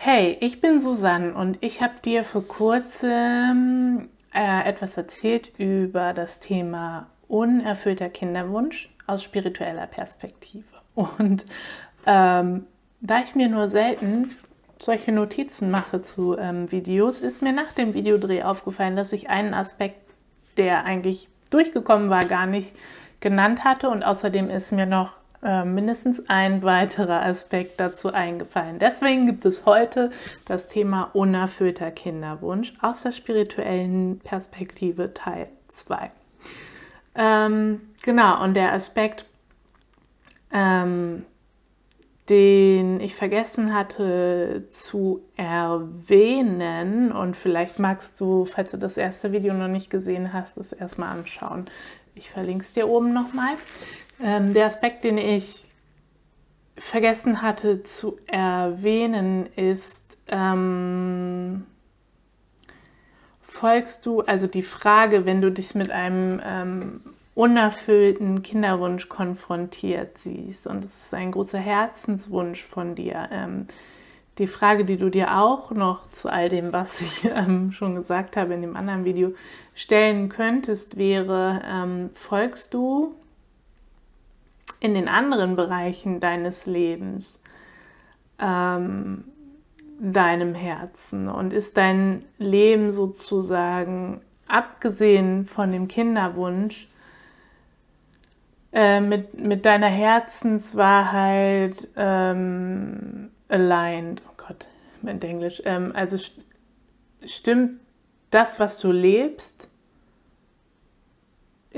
Hey, ich bin Susanne und ich habe dir vor kurzem äh, etwas erzählt über das Thema unerfüllter Kinderwunsch aus spiritueller Perspektive. Und ähm, da ich mir nur selten solche Notizen mache zu ähm, Videos, ist mir nach dem Videodreh aufgefallen, dass ich einen Aspekt, der eigentlich durchgekommen war, gar nicht genannt hatte. Und außerdem ist mir noch äh, mindestens ein weiterer Aspekt dazu eingefallen. Deswegen gibt es heute das Thema unerfüllter Kinderwunsch aus der spirituellen Perspektive Teil 2. Ähm, genau, und der Aspekt, ähm, den ich vergessen hatte zu erwähnen, und vielleicht magst du, falls du das erste Video noch nicht gesehen hast, es erstmal anschauen. Ich verlinke es dir oben nochmal. Ähm, der Aspekt, den ich vergessen hatte zu erwähnen, ist, ähm, folgst du, also die Frage, wenn du dich mit einem ähm, unerfüllten Kinderwunsch konfrontiert siehst, und es ist ein großer Herzenswunsch von dir, ähm, die Frage, die du dir auch noch zu all dem, was ich ähm, schon gesagt habe in dem anderen Video, stellen könntest, wäre, ähm, folgst du in den anderen Bereichen deines Lebens ähm, deinem Herzen und ist dein Leben sozusagen abgesehen von dem Kinderwunsch äh, mit, mit deiner Herzenswahrheit ähm, aligned. Oh Gott, mein Englisch. Ähm, also st stimmt das, was du lebst,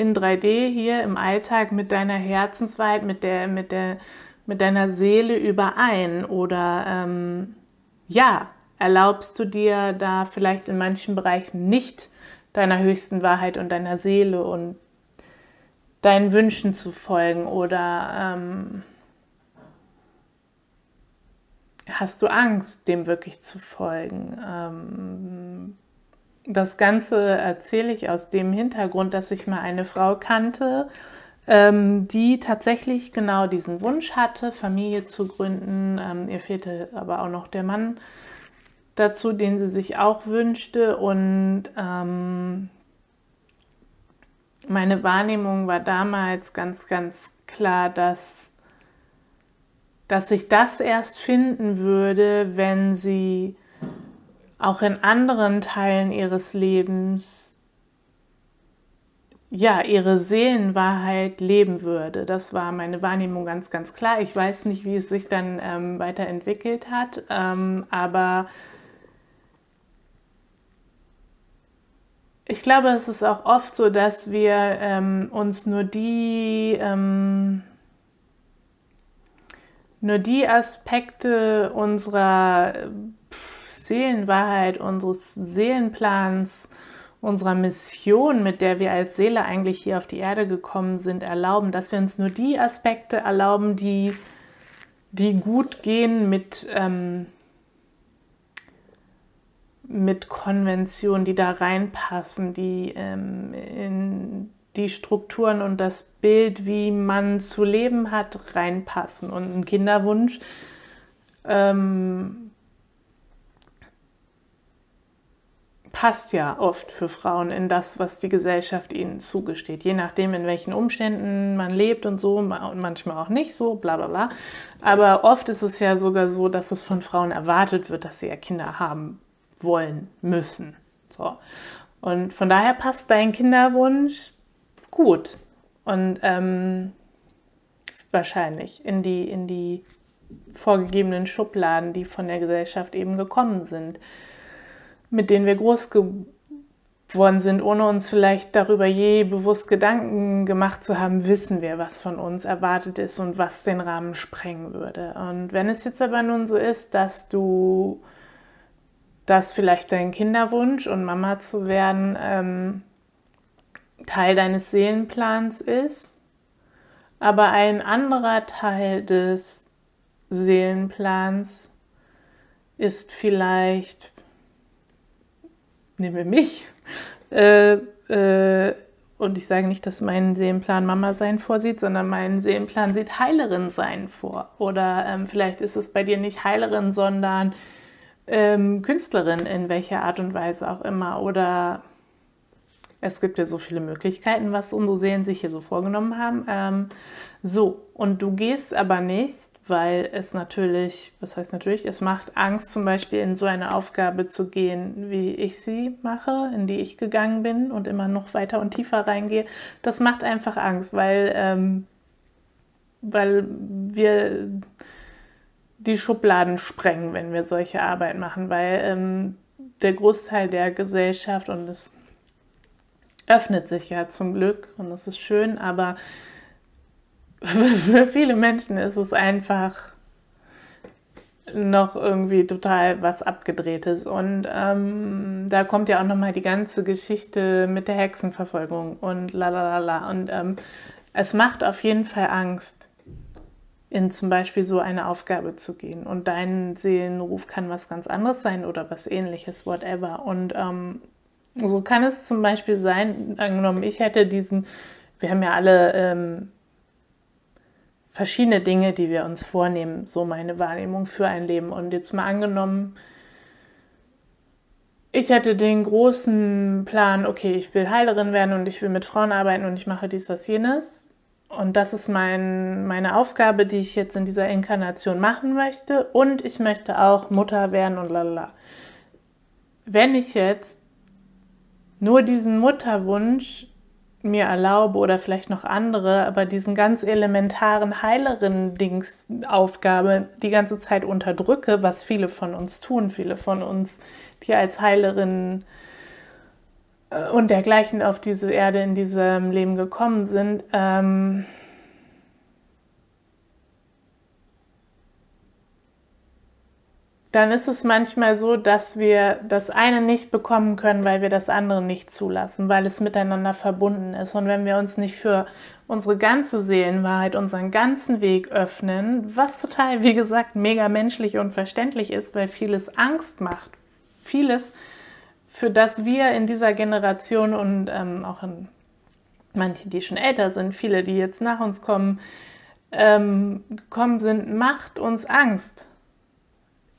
in 3D hier im Alltag mit deiner Herzenswahrheit, mit der, mit der, mit deiner Seele überein? Oder ähm, ja, erlaubst du dir da vielleicht in manchen Bereichen nicht deiner höchsten Wahrheit und deiner Seele und deinen Wünschen zu folgen? Oder ähm, hast du Angst, dem wirklich zu folgen? Ähm, das Ganze erzähle ich aus dem Hintergrund, dass ich mal eine Frau kannte, ähm, die tatsächlich genau diesen Wunsch hatte, Familie zu gründen. Ähm, ihr fehlte aber auch noch der Mann dazu, den sie sich auch wünschte. Und ähm, meine Wahrnehmung war damals ganz, ganz klar, dass, dass sich das erst finden würde, wenn sie auch in anderen Teilen ihres Lebens ja, ihre Seelenwahrheit leben würde. Das war meine Wahrnehmung ganz, ganz klar. Ich weiß nicht, wie es sich dann ähm, weiterentwickelt hat, ähm, aber ich glaube, es ist auch oft so, dass wir ähm, uns nur die, ähm, nur die Aspekte unserer Seelenwahrheit, unseres Seelenplans, unserer Mission, mit der wir als Seele eigentlich hier auf die Erde gekommen sind, erlauben, dass wir uns nur die Aspekte erlauben, die, die gut gehen mit, ähm, mit Konventionen, die da reinpassen, die ähm, in die Strukturen und das Bild, wie man zu leben hat, reinpassen. Und ein Kinderwunsch ähm, passt ja oft für Frauen in das, was die Gesellschaft ihnen zugesteht. Je nachdem, in welchen Umständen man lebt und so, und manchmal auch nicht so, bla bla bla. Aber oft ist es ja sogar so, dass es von Frauen erwartet wird, dass sie ja Kinder haben wollen, müssen. So. Und von daher passt dein Kinderwunsch gut. Und ähm, wahrscheinlich in die, in die vorgegebenen Schubladen, die von der Gesellschaft eben gekommen sind mit denen wir groß geworden sind, ohne uns vielleicht darüber je bewusst Gedanken gemacht zu haben, wissen wir, was von uns erwartet ist und was den Rahmen sprengen würde. Und wenn es jetzt aber nun so ist, dass du dass vielleicht dein Kinderwunsch und Mama zu werden ähm, Teil deines Seelenplans ist, aber ein anderer Teil des Seelenplans ist vielleicht nehme mich. Äh, äh, und ich sage nicht, dass mein Seelenplan Mama sein vorsieht, sondern mein Seelenplan sieht Heilerin sein vor. Oder ähm, vielleicht ist es bei dir nicht Heilerin, sondern ähm, Künstlerin in welcher Art und Weise auch immer oder es gibt ja so viele Möglichkeiten, was unsere Seelen sich hier so vorgenommen haben. Ähm, so, und du gehst aber nicht, weil es natürlich, was heißt natürlich, es macht Angst, zum Beispiel in so eine Aufgabe zu gehen, wie ich sie mache, in die ich gegangen bin und immer noch weiter und tiefer reingehe. Das macht einfach Angst, weil, ähm, weil wir die Schubladen sprengen, wenn wir solche Arbeit machen, weil ähm, der Großteil der Gesellschaft und es öffnet sich ja zum Glück und das ist schön, aber für viele Menschen ist es einfach noch irgendwie total was abgedrehtes. Und ähm, da kommt ja auch nochmal die ganze Geschichte mit der Hexenverfolgung und la la la la. Und ähm, es macht auf jeden Fall Angst, in zum Beispiel so eine Aufgabe zu gehen. Und dein Seelenruf kann was ganz anderes sein oder was ähnliches, whatever. Und ähm, so kann es zum Beispiel sein, angenommen, ich hätte diesen, wir haben ja alle ähm, verschiedene Dinge, die wir uns vornehmen, so meine Wahrnehmung für ein Leben. Und jetzt mal angenommen, ich hätte den großen Plan, okay, ich will Heilerin werden und ich will mit Frauen arbeiten und ich mache dies, das, jenes. Und das ist mein, meine Aufgabe, die ich jetzt in dieser Inkarnation machen möchte. Und ich möchte auch Mutter werden und lalala. Wenn ich jetzt nur diesen Mutterwunsch mir erlaube oder vielleicht noch andere, aber diesen ganz elementaren Heilerin-Dings-Aufgabe die ganze Zeit unterdrücke, was viele von uns tun, viele von uns, die als Heilerin äh, und dergleichen auf diese Erde in diesem Leben gekommen sind, ähm, dann ist es manchmal so, dass wir das eine nicht bekommen können, weil wir das andere nicht zulassen, weil es miteinander verbunden ist. Und wenn wir uns nicht für unsere ganze Seelenwahrheit, unseren ganzen Weg öffnen, was total, wie gesagt, mega menschlich und verständlich ist, weil vieles Angst macht, vieles, für das wir in dieser Generation und ähm, auch in manche, die schon älter sind, viele, die jetzt nach uns kommen, ähm, gekommen sind, macht uns Angst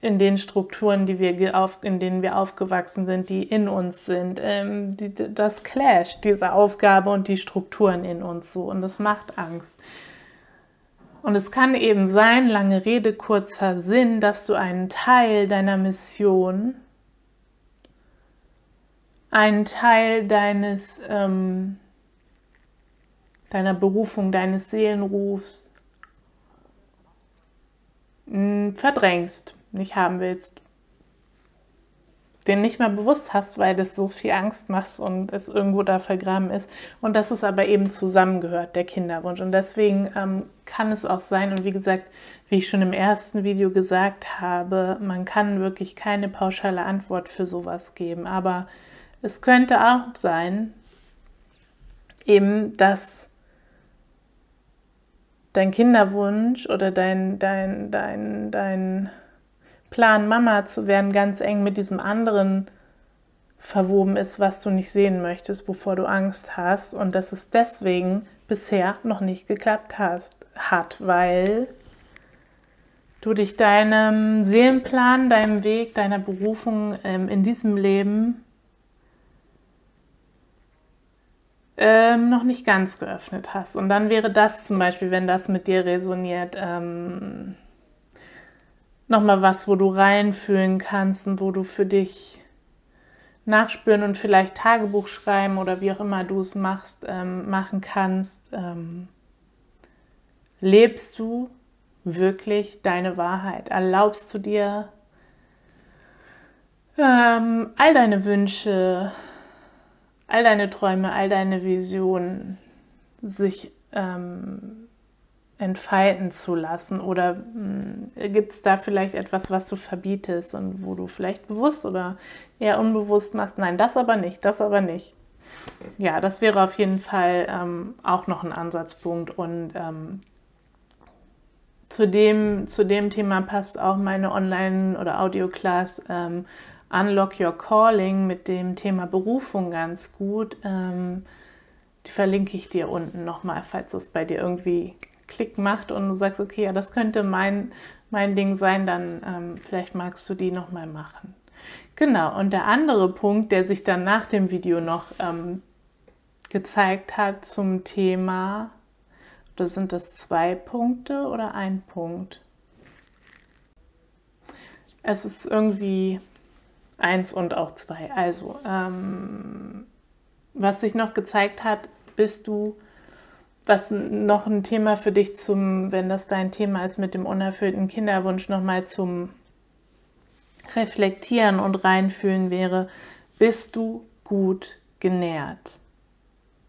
in den Strukturen, die wir auf, in denen wir aufgewachsen sind, die in uns sind. Ähm, die, das Clash, diese Aufgabe und die Strukturen in uns so. Und das macht Angst. Und es kann eben sein, lange Rede, kurzer Sinn, dass du einen Teil deiner Mission, einen Teil deines, ähm, deiner Berufung, deines Seelenrufs mh, verdrängst nicht haben willst, den nicht mehr bewusst hast, weil das so viel Angst macht und es irgendwo da vergraben ist. Und dass es aber eben zusammengehört, der Kinderwunsch. Und deswegen ähm, kann es auch sein, und wie gesagt, wie ich schon im ersten Video gesagt habe, man kann wirklich keine pauschale Antwort für sowas geben. Aber es könnte auch sein, eben, dass dein Kinderwunsch oder dein, dein, dein, dein Plan, Mama zu werden, ganz eng mit diesem anderen verwoben ist, was du nicht sehen möchtest, wovor du Angst hast und dass es deswegen bisher noch nicht geklappt hast, hat, weil du dich deinem Seelenplan, deinem Weg, deiner Berufung ähm, in diesem Leben ähm, noch nicht ganz geöffnet hast. Und dann wäre das zum Beispiel, wenn das mit dir resoniert, ähm, nochmal was, wo du reinfühlen kannst und wo du für dich nachspüren und vielleicht Tagebuch schreiben oder wie auch immer du es machst, ähm, machen kannst. Ähm, lebst du wirklich deine Wahrheit? Erlaubst du dir ähm, all deine Wünsche, all deine Träume, all deine Visionen sich ähm, entfalten zu lassen? Oder hm, gibt es da vielleicht etwas, was du verbietest und wo du vielleicht bewusst oder eher unbewusst machst? Nein, das aber nicht, das aber nicht. Ja, das wäre auf jeden Fall ähm, auch noch ein Ansatzpunkt und ähm, zu dem, zu dem Thema passt auch meine Online- oder Audio-Class ähm, Unlock Your Calling mit dem Thema Berufung ganz gut. Ähm, die verlinke ich dir unten nochmal, falls es bei dir irgendwie Klick macht und du sagst, okay, ja, das könnte mein, mein Ding sein, dann ähm, vielleicht magst du die nochmal machen. Genau, und der andere Punkt, der sich dann nach dem Video noch ähm, gezeigt hat zum Thema, oder sind das zwei Punkte oder ein Punkt? Es ist irgendwie eins und auch zwei. Also, ähm, was sich noch gezeigt hat, bist du, was noch ein Thema für dich zum, wenn das dein Thema ist mit dem unerfüllten Kinderwunsch, nochmal zum Reflektieren und Reinfühlen wäre, bist du gut genährt?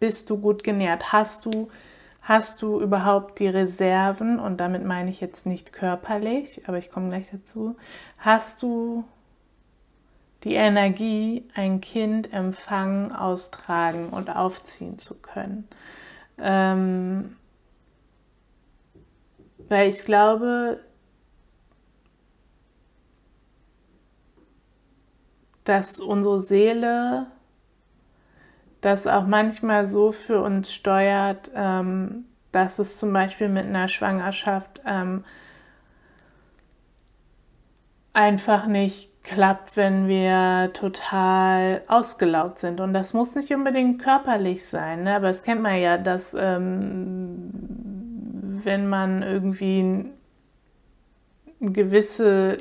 Bist du gut genährt? Hast du, hast du überhaupt die Reserven, und damit meine ich jetzt nicht körperlich, aber ich komme gleich dazu, hast du die Energie, ein Kind empfangen, austragen und aufziehen zu können. Ähm, weil ich glaube, dass unsere Seele das auch manchmal so für uns steuert, ähm, dass es zum Beispiel mit einer Schwangerschaft ähm, einfach nicht klappt, wenn wir total ausgelaugt sind. Und das muss nicht unbedingt körperlich sein, ne? aber es kennt man ja, dass ähm, wenn man irgendwie eine gewisse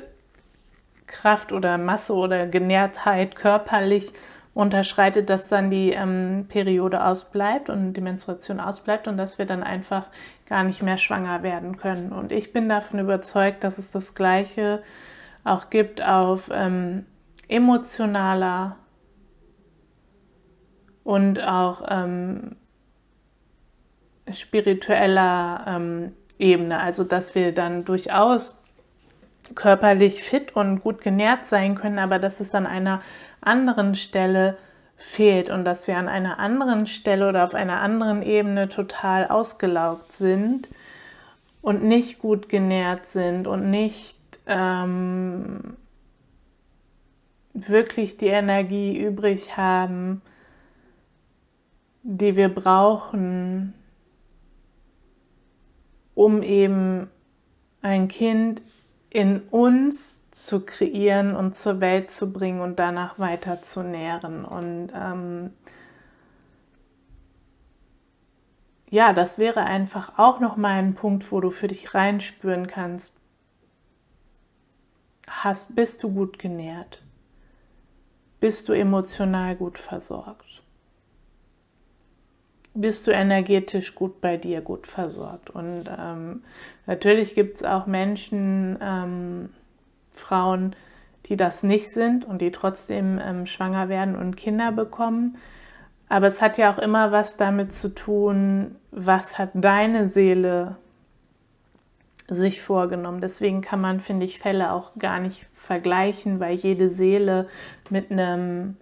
Kraft oder Masse oder Genährtheit körperlich unterschreitet, dass dann die ähm, Periode ausbleibt und die Menstruation ausbleibt und dass wir dann einfach gar nicht mehr schwanger werden können. Und ich bin davon überzeugt, dass es das Gleiche ist auch gibt auf ähm, emotionaler und auch ähm, spiritueller ähm, Ebene. Also dass wir dann durchaus körperlich fit und gut genährt sein können, aber dass es an einer anderen Stelle fehlt und dass wir an einer anderen Stelle oder auf einer anderen Ebene total ausgelaugt sind und nicht gut genährt sind und nicht ähm, wirklich die Energie übrig haben, die wir brauchen, um eben ein Kind in uns zu kreieren und zur Welt zu bringen und danach weiter zu nähren. Und ähm, ja, das wäre einfach auch noch mal ein Punkt, wo du für dich reinspüren kannst hast, bist du gut genährt? Bist du emotional gut versorgt? Bist du energetisch gut bei dir, gut versorgt? Und ähm, natürlich gibt es auch Menschen, ähm, Frauen, die das nicht sind und die trotzdem ähm, schwanger werden und Kinder bekommen. Aber es hat ja auch immer was damit zu tun, was hat deine Seele sich vorgenommen. Deswegen kann man, finde ich, Fälle auch gar nicht vergleichen, weil jede Seele mit einem,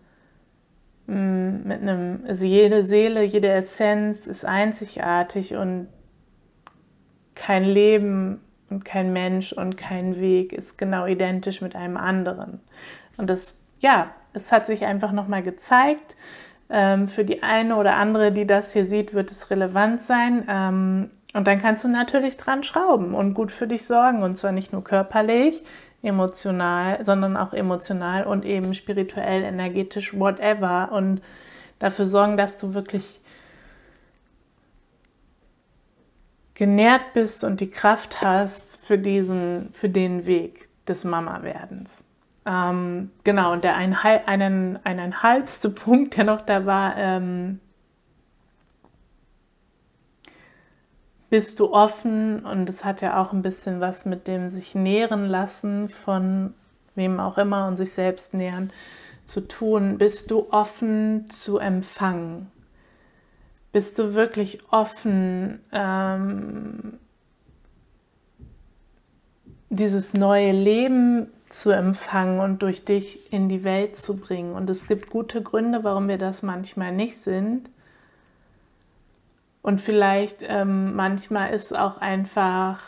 mm, mit einem, also jede Seele, jede Essenz ist einzigartig und kein Leben und kein Mensch und kein Weg ist genau identisch mit einem anderen. Und das, ja, es hat sich einfach nochmal gezeigt. Ähm, für die eine oder andere, die das hier sieht, wird es relevant sein. Und dann kannst du natürlich dran schrauben und gut für dich sorgen. Und zwar nicht nur körperlich, emotional, sondern auch emotional und eben spirituell, energetisch, whatever. Und dafür sorgen, dass du wirklich genährt bist und die Kraft hast für diesen, für den Weg des Mama-Werdens. Ähm, genau, und der ein, einen, eineinhalbste Punkt, der noch da war, ähm, bist du offen und es hat ja auch ein bisschen was mit dem sich nähren lassen von wem auch immer und sich selbst nähern zu tun. Bist du offen zu empfangen? Bist du wirklich offen, ähm, dieses neue Leben zu empfangen und durch dich in die Welt zu bringen? Und es gibt gute Gründe, warum wir das manchmal nicht sind. Und vielleicht ähm, manchmal ist auch einfach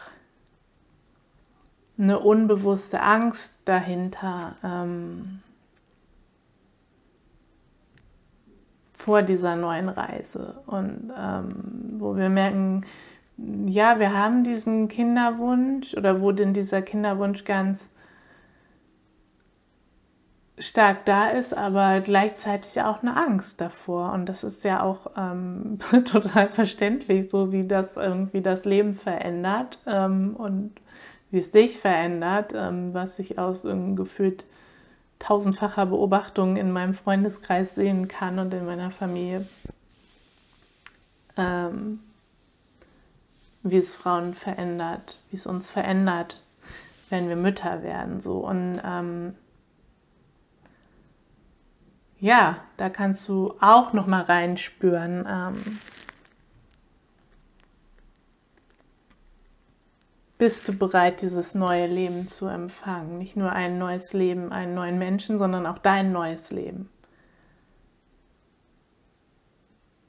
eine unbewusste Angst dahinter ähm, vor dieser neuen Reise. Und ähm, wo wir merken, ja, wir haben diesen Kinderwunsch oder wo denn dieser Kinderwunsch ganz stark da ist, aber gleichzeitig auch eine Angst davor. Und das ist ja auch ähm, total verständlich, so wie das irgendwie das Leben verändert ähm, und wie es dich verändert, ähm, was ich aus gefühlt tausendfacher Beobachtung in meinem Freundeskreis sehen kann und in meiner Familie. Ähm, wie es Frauen verändert, wie es uns verändert, wenn wir Mütter werden. So. Und ähm, ja, da kannst du auch noch mal reinspüren. Ähm, bist du bereit, dieses neue Leben zu empfangen? Nicht nur ein neues Leben, einen neuen Menschen, sondern auch dein neues Leben.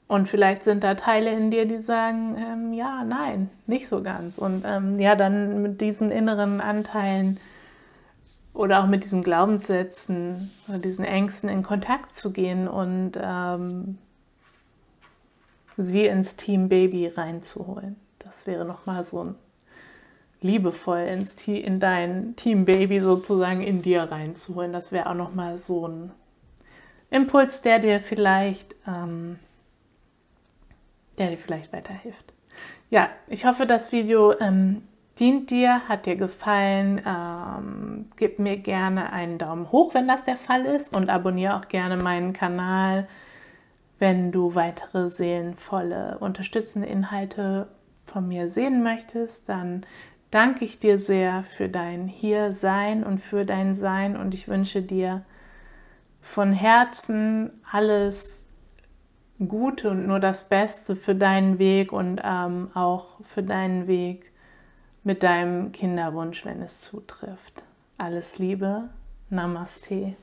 Und vielleicht sind da Teile in dir, die sagen, ähm, ja, nein, nicht so ganz. Und ähm, ja, dann mit diesen inneren Anteilen oder auch mit diesen Glaubenssätzen oder diesen Ängsten in Kontakt zu gehen und ähm, sie ins Team Baby reinzuholen. Das wäre nochmal so ein liebevoll ins in dein Team Baby sozusagen in dir reinzuholen. Das wäre auch nochmal so ein Impuls, der dir vielleicht ähm, der dir vielleicht weiterhilft. Ja, ich hoffe, das Video ähm, dient dir, hat dir gefallen. Ähm, gib mir gerne einen Daumen hoch, wenn das der Fall ist und abonniere auch gerne meinen Kanal, wenn du weitere seelenvolle, unterstützende Inhalte von mir sehen möchtest. Dann danke ich dir sehr für dein Hiersein und für dein Sein und ich wünsche dir von Herzen alles Gute und nur das Beste für deinen Weg und ähm, auch für deinen Weg mit deinem Kinderwunsch, wenn es zutrifft. Alles Liebe, Namaste.